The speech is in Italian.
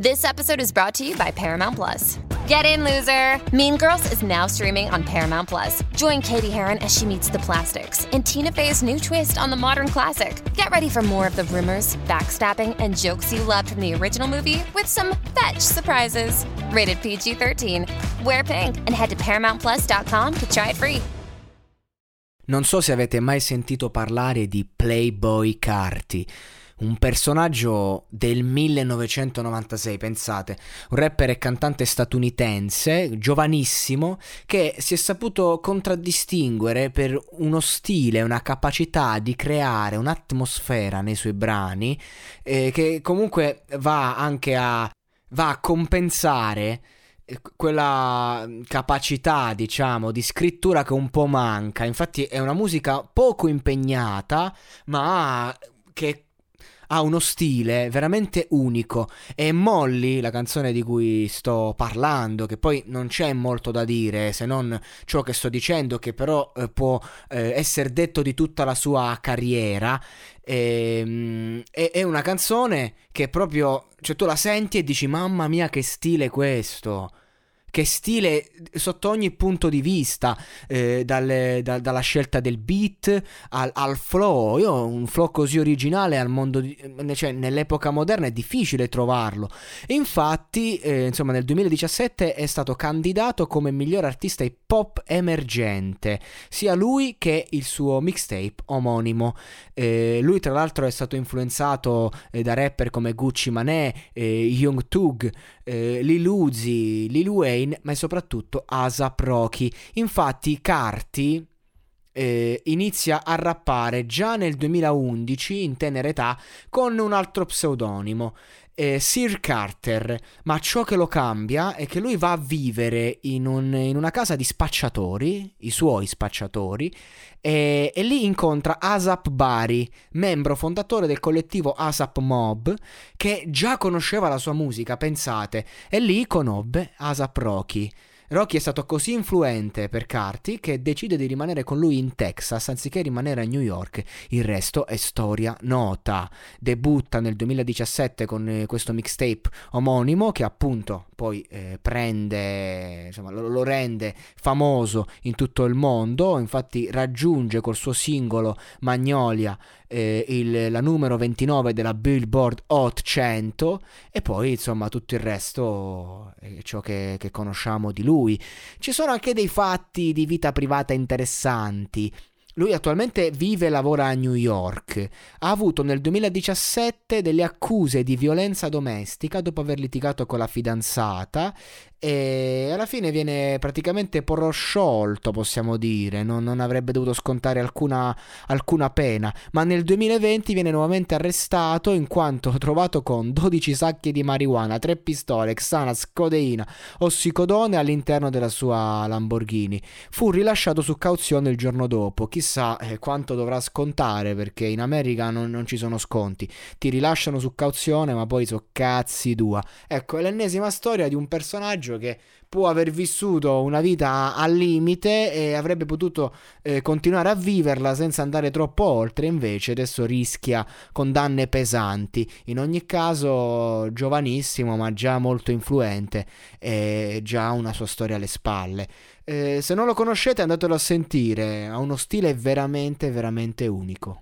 This episode is brought to you by Paramount Plus. Get in, loser! Mean Girls is now streaming on Paramount Plus. Join Katie Heron as she meets the plastics in Tina Fey's new twist on the modern classic. Get ready for more of the rumors, backstabbing, and jokes you loved from the original movie with some fetch surprises. Rated PG 13. Wear pink and head to ParamountPlus.com to try it free. Non so se avete mai sentito parlare di Playboy Carti. Un personaggio del 1996, pensate, un rapper e cantante statunitense, giovanissimo, che si è saputo contraddistinguere per uno stile, una capacità di creare un'atmosfera nei suoi brani, eh, che comunque va anche a, va a compensare eh, quella capacità, diciamo, di scrittura che un po' manca. Infatti è una musica poco impegnata, ma che ha uno stile veramente unico. E Molly, la canzone di cui sto parlando, che poi non c'è molto da dire se non ciò che sto dicendo, che però eh, può eh, essere detto di tutta la sua carriera, ehm, è, è una canzone che proprio, cioè tu la senti e dici mamma mia che stile questo che stile sotto ogni punto di vista, eh, dalle, da, dalla scelta del beat al, al, flow. Io un flow così originale al mondo di, cioè, nell'epoca moderna è difficile trovarlo. E infatti, eh, insomma, nel 2017 è stato candidato come miglior artista hip hop emergente, sia lui che il suo mixtape omonimo. Eh, lui, tra l'altro, è stato influenzato eh, da rapper come Gucci Mané, eh, Young Tug, eh, Lil Uzi, Lil Wayne, ma soprattutto Asap Rocky. Infatti Carti eh, inizia a rappare già nel 2011 in tenera età con un altro pseudonimo eh, Sir Carter, ma ciò che lo cambia è che lui va a vivere in, un, in una casa di spacciatori, i suoi spacciatori, e, e, lì incontra Asap Bari, membro fondatore del collettivo Asap Mob, che già conosceva la sua musica, pensate, e lì conobbe Asap Rocky. Rocky è stato così influente per Carty che decide di rimanere con lui in Texas anziché rimanere a New York. Il resto è storia nota. Debutta nel 2017 con eh, questo mixtape omonimo che appunto poi eh, prende, insomma, lo, lo, rende famoso in tutto il mondo. Infatti raggiunge col suo singolo Magnolia eh, il, la numero 29 della Billboard Hot 100 e poi insomma tutto il resto è ciò che, che conosciamo di lui. Ci sono anche dei fatti di vita privata interessanti. Lui attualmente vive e lavora a New York. Ha avuto nel 2017 delle accuse di violenza domestica dopo aver litigato con la fidanzata e alla fine viene praticamente prosciolto, possiamo dire, non, non avrebbe dovuto scontare alcuna, alcuna, pena, ma nel 2020 viene nuovamente arrestato in quanto trovato con 12 sacchi di marijuana, 3 pistole, Xanax, codeina, ossicodone all'interno della sua Lamborghini. Fu rilasciato su cauzione il giorno dopo, chissà eh, quanto dovrà scontare perché in America non, non, ci sono sconti, ti rilasciano su cauzione ma poi so cazzi tua. Ecco, è l'ennesima storia di un personaggio che può aver vissuto una vita al limite e avrebbe potuto eh, continuare a viverla senza andare troppo oltre, invece adesso rischia condanne pesanti. In ogni caso, giovanissimo, ma già molto influente e già una sua storia alle spalle. Eh, se non lo conoscete, andatelo a sentire, ha uno stile veramente, veramente unico.